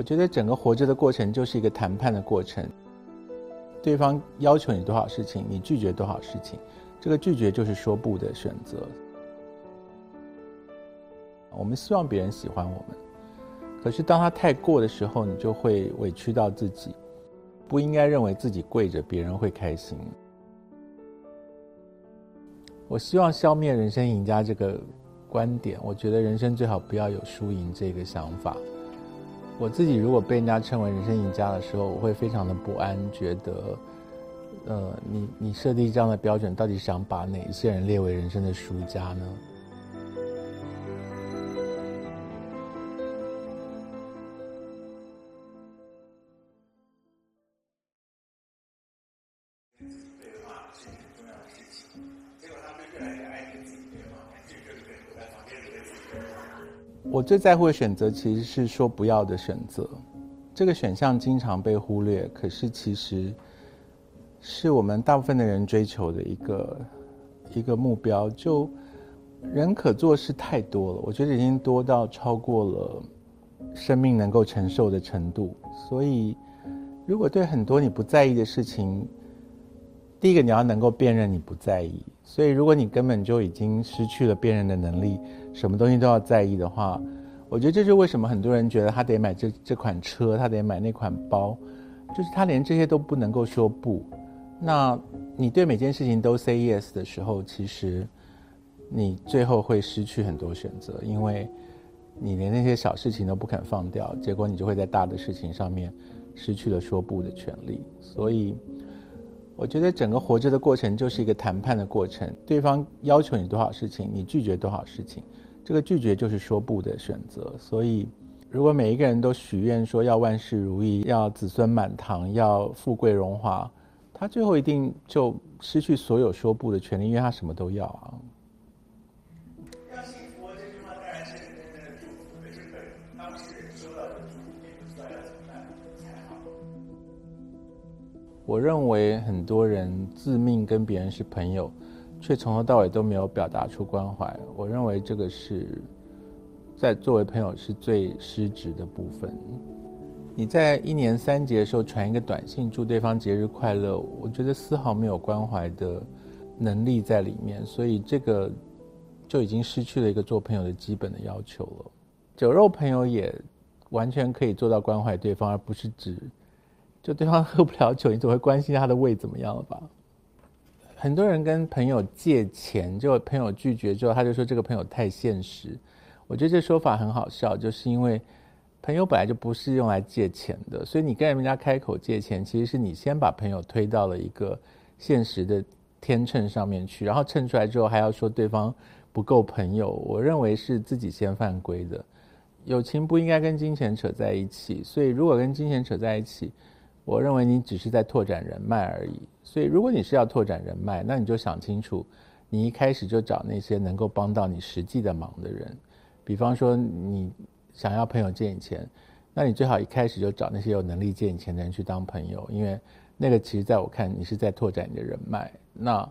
我觉得整个活着的过程就是一个谈判的过程。对方要求你多少事情，你拒绝多少事情，这个拒绝就是说不的选择。我们希望别人喜欢我们，可是当他太过的时候，你就会委屈到自己。不应该认为自己跪着别人会开心。我希望消灭人生赢家这个观点。我觉得人生最好不要有输赢这个想法。我自己如果被人家称为人生赢家的时候，我会非常的不安，觉得，呃，你你设定这样的标准，到底想把哪些人列为人生的输家呢？我最在乎的选择其实是说不要的选择，这个选项经常被忽略，可是其实是我们大部分的人追求的一个一个目标。就人可做事太多了，我觉得已经多到超过了生命能够承受的程度。所以，如果对很多你不在意的事情，第一个你要能够辨认你不在意。所以，如果你根本就已经失去了辨认的能力。什么东西都要在意的话，我觉得这是为什么很多人觉得他得买这这款车，他得买那款包，就是他连这些都不能够说不。那你对每件事情都 say yes 的时候，其实你最后会失去很多选择，因为你连那些小事情都不肯放掉，结果你就会在大的事情上面失去了说不的权利。所以。我觉得整个活着的过程就是一个谈判的过程，对方要求你多少事情，你拒绝多少事情，这个拒绝就是说不的选择。所以，如果每一个人都许愿说要万事如意，要子孙满堂，要富贵荣华，他最后一定就失去所有说不的权利，因为他什么都要啊。我认为很多人自命跟别人是朋友，却从头到尾都没有表达出关怀。我认为这个是在作为朋友是最失职的部分。你在一年三节的时候传一个短信祝对方节日快乐，我觉得丝毫没有关怀的能力在里面，所以这个就已经失去了一个做朋友的基本的要求了。酒肉朋友也完全可以做到关怀对方，而不是指。就对方喝不了酒，你总会关心他的胃怎么样了吧？很多人跟朋友借钱，就朋友拒绝之后，他就说这个朋友太现实。我觉得这说法很好笑，就是因为朋友本来就不是用来借钱的，所以你跟人家开口借钱，其实是你先把朋友推到了一个现实的天秤上面去，然后称出来之后还要说对方不够朋友。我认为是自己先犯规的。友情不应该跟金钱扯在一起，所以如果跟金钱扯在一起，我认为你只是在拓展人脉而已，所以如果你是要拓展人脉，那你就想清楚，你一开始就找那些能够帮到你实际的忙的人。比方说，你想要朋友借你钱，那你最好一开始就找那些有能力借你钱的人去当朋友，因为那个其实在我看，你是在拓展你的人脉。那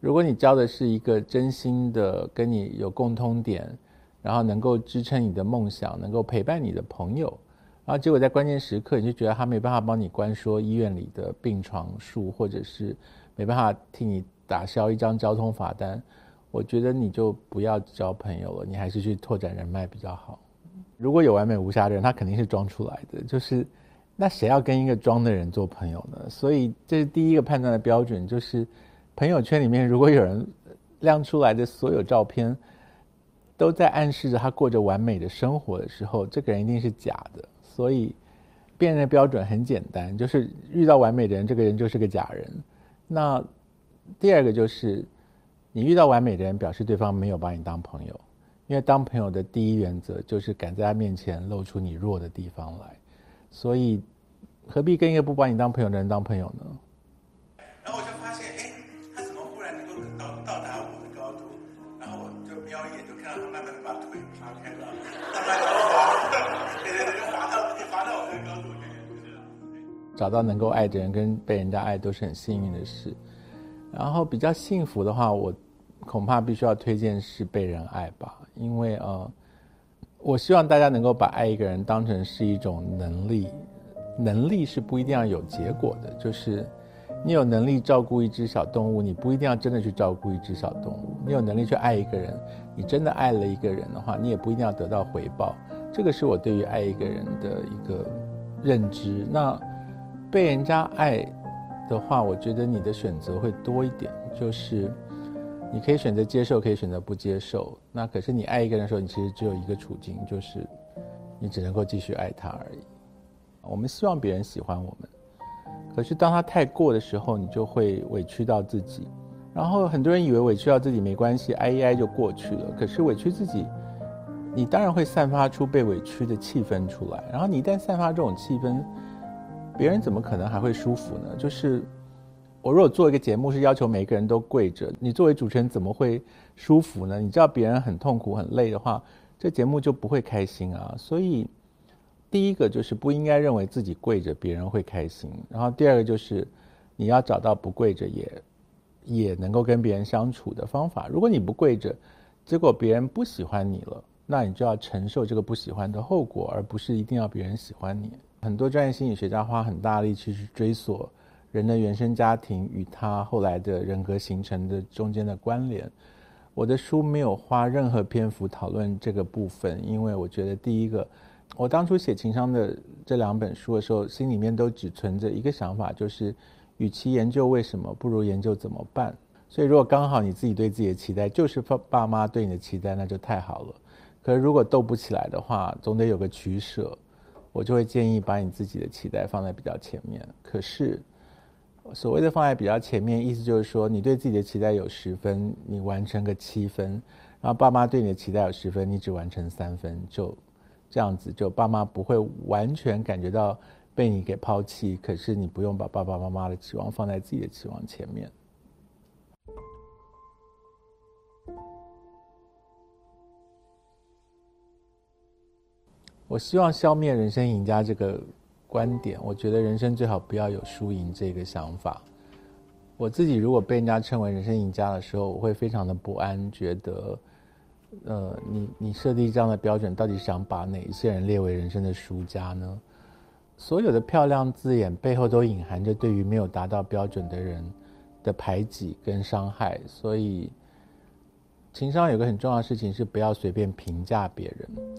如果你交的是一个真心的、跟你有共通点，然后能够支撑你的梦想、能够陪伴你的朋友。然后结果在关键时刻，你就觉得他没办法帮你关说医院里的病床数，或者是没办法替你打消一张交通罚单。我觉得你就不要交朋友了，你还是去拓展人脉比较好。如果有完美无瑕的人，他肯定是装出来的。就是那谁要跟一个装的人做朋友呢？所以这是第一个判断的标准，就是朋友圈里面如果有人亮出来的所有照片都在暗示着他过着完美的生活的时候，这个人一定是假的。所以，辨认标准很简单，就是遇到完美的人，这个人就是个假人。那第二个就是，你遇到完美的人，表示对方没有把你当朋友，因为当朋友的第一原则就是敢在他面前露出你弱的地方来。所以，何必跟一个不把你当朋友的人当朋友呢？找到能够爱的人跟被人家爱都是很幸运的事，然后比较幸福的话，我恐怕必须要推荐是被人爱吧，因为呃，我希望大家能够把爱一个人当成是一种能力，能力是不一定要有结果的。就是你有能力照顾一只小动物，你不一定要真的去照顾一只小动物。你有能力去爱一个人，你真的爱了一个人的话，你也不一定要得到回报。这个是我对于爱一个人的一个认知。那被人家爱的话，我觉得你的选择会多一点，就是。你可以选择接受，可以选择不接受。那可是你爱一个人的时候，你其实只有一个处境，就是你只能够继续爱他而已。我们希望别人喜欢我们，可是当他太过的时候，你就会委屈到自己。然后很多人以为委屈到自己没关系，挨一挨就过去了。可是委屈自己，你当然会散发出被委屈的气氛出来。然后你一旦散发这种气氛，别人怎么可能还会舒服呢？就是。我如果做一个节目是要求每个人都跪着，你作为主持人怎么会舒服呢？你知道别人很痛苦很累的话，这节目就不会开心啊。所以，第一个就是不应该认为自己跪着别人会开心。然后第二个就是你要找到不跪着也也能够跟别人相处的方法。如果你不跪着，结果别人不喜欢你了，那你就要承受这个不喜欢的后果，而不是一定要别人喜欢你。很多专业心理学家花很大力气去追索。人的原生家庭与他后来的人格形成的中间的关联，我的书没有花任何篇幅讨论这个部分，因为我觉得第一个，我当初写情商的这两本书的时候，心里面都只存着一个想法，就是与其研究为什么，不如研究怎么办。所以如果刚好你自己对自己的期待就是爸爸妈对你的期待，那就太好了。可是如果斗不起来的话，总得有个取舍，我就会建议把你自己的期待放在比较前面。可是。所谓的放在比较前面，意思就是说，你对自己的期待有十分，你完成个七分，然后爸妈对你的期待有十分，你只完成三分，就这样子，就爸妈不会完全感觉到被你给抛弃，可是你不用把爸爸妈妈的期望放在自己的期望前面。我希望消灭人生赢家这个。观点，我觉得人生最好不要有输赢这个想法。我自己如果被人家称为人生赢家的时候，我会非常的不安，觉得，呃，你你设立这样的标准，到底想把哪一些人列为人生的输家呢？所有的漂亮字眼背后都隐含着对于没有达到标准的人的排挤跟伤害。所以，情商有个很重要的事情是不要随便评价别人。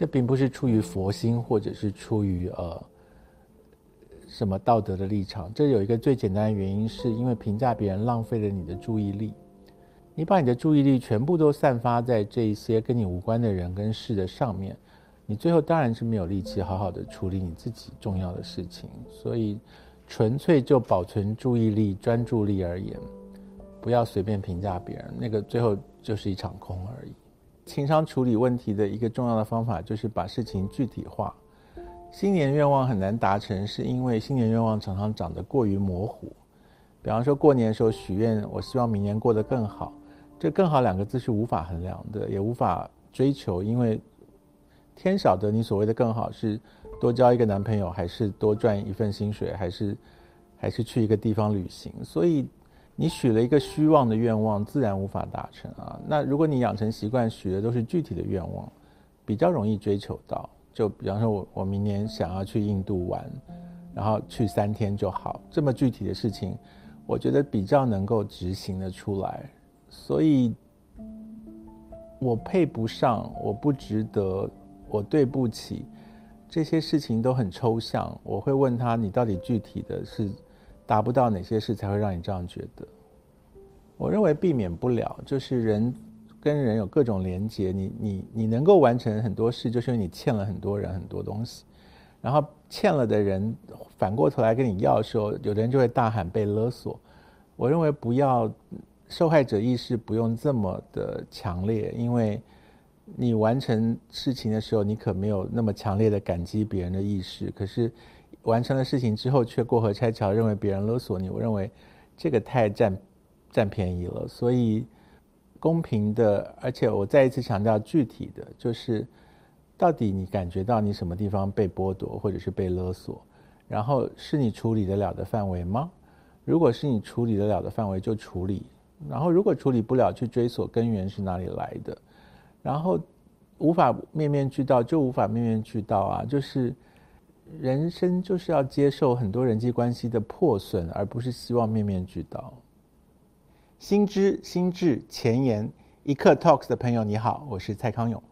这并不是出于佛心，或者是出于呃。什么道德的立场？这有一个最简单的原因，是因为评价别人浪费了你的注意力。你把你的注意力全部都散发在这一些跟你无关的人跟事的上面，你最后当然是没有力气好好的处理你自己重要的事情。所以，纯粹就保存注意力、专注力而言，不要随便评价别人，那个最后就是一场空而已。情商处理问题的一个重要的方法，就是把事情具体化。新年愿望很难达成，是因为新年愿望常常长得过于模糊。比方说，过年的时候许愿，我希望明年过得更好。这“更好”两个字是无法衡量的，也无法追求，因为天晓得你所谓的更好是多交一个男朋友，还是多赚一份薪水，还是还是去一个地方旅行。所以，你许了一个虚妄的愿望，自然无法达成啊。那如果你养成习惯，许的都是具体的愿望，比较容易追求到。就比方说，我我明年想要去印度玩，然后去三天就好。这么具体的事情，我觉得比较能够执行的出来。所以，我配不上，我不值得，我对不起，这些事情都很抽象。我会问他，你到底具体的是达不到哪些事才会让你这样觉得？我认为避免不了，就是人。跟人有各种连接，你你你能够完成很多事，就是因为你欠了很多人很多东西，然后欠了的人反过头来跟你要的时候，有的人就会大喊被勒索。我认为不要受害者意识不用这么的强烈，因为你完成事情的时候，你可没有那么强烈的感激别人的意识。可是完成了事情之后，却过河拆桥，认为别人勒索你，我认为这个太占占便宜了，所以。公平的，而且我再一次强调，具体的就是，到底你感觉到你什么地方被剥夺，或者是被勒索，然后是你处理得了的范围吗？如果是你处理得了的范围，就处理；然后如果处理不了，去追索根源是哪里来的。然后无法面面俱到，就无法面面俱到啊！就是人生就是要接受很多人际关系的破损，而不是希望面面俱到。心知心智前沿一刻 Talks 的朋友，你好，我是蔡康永。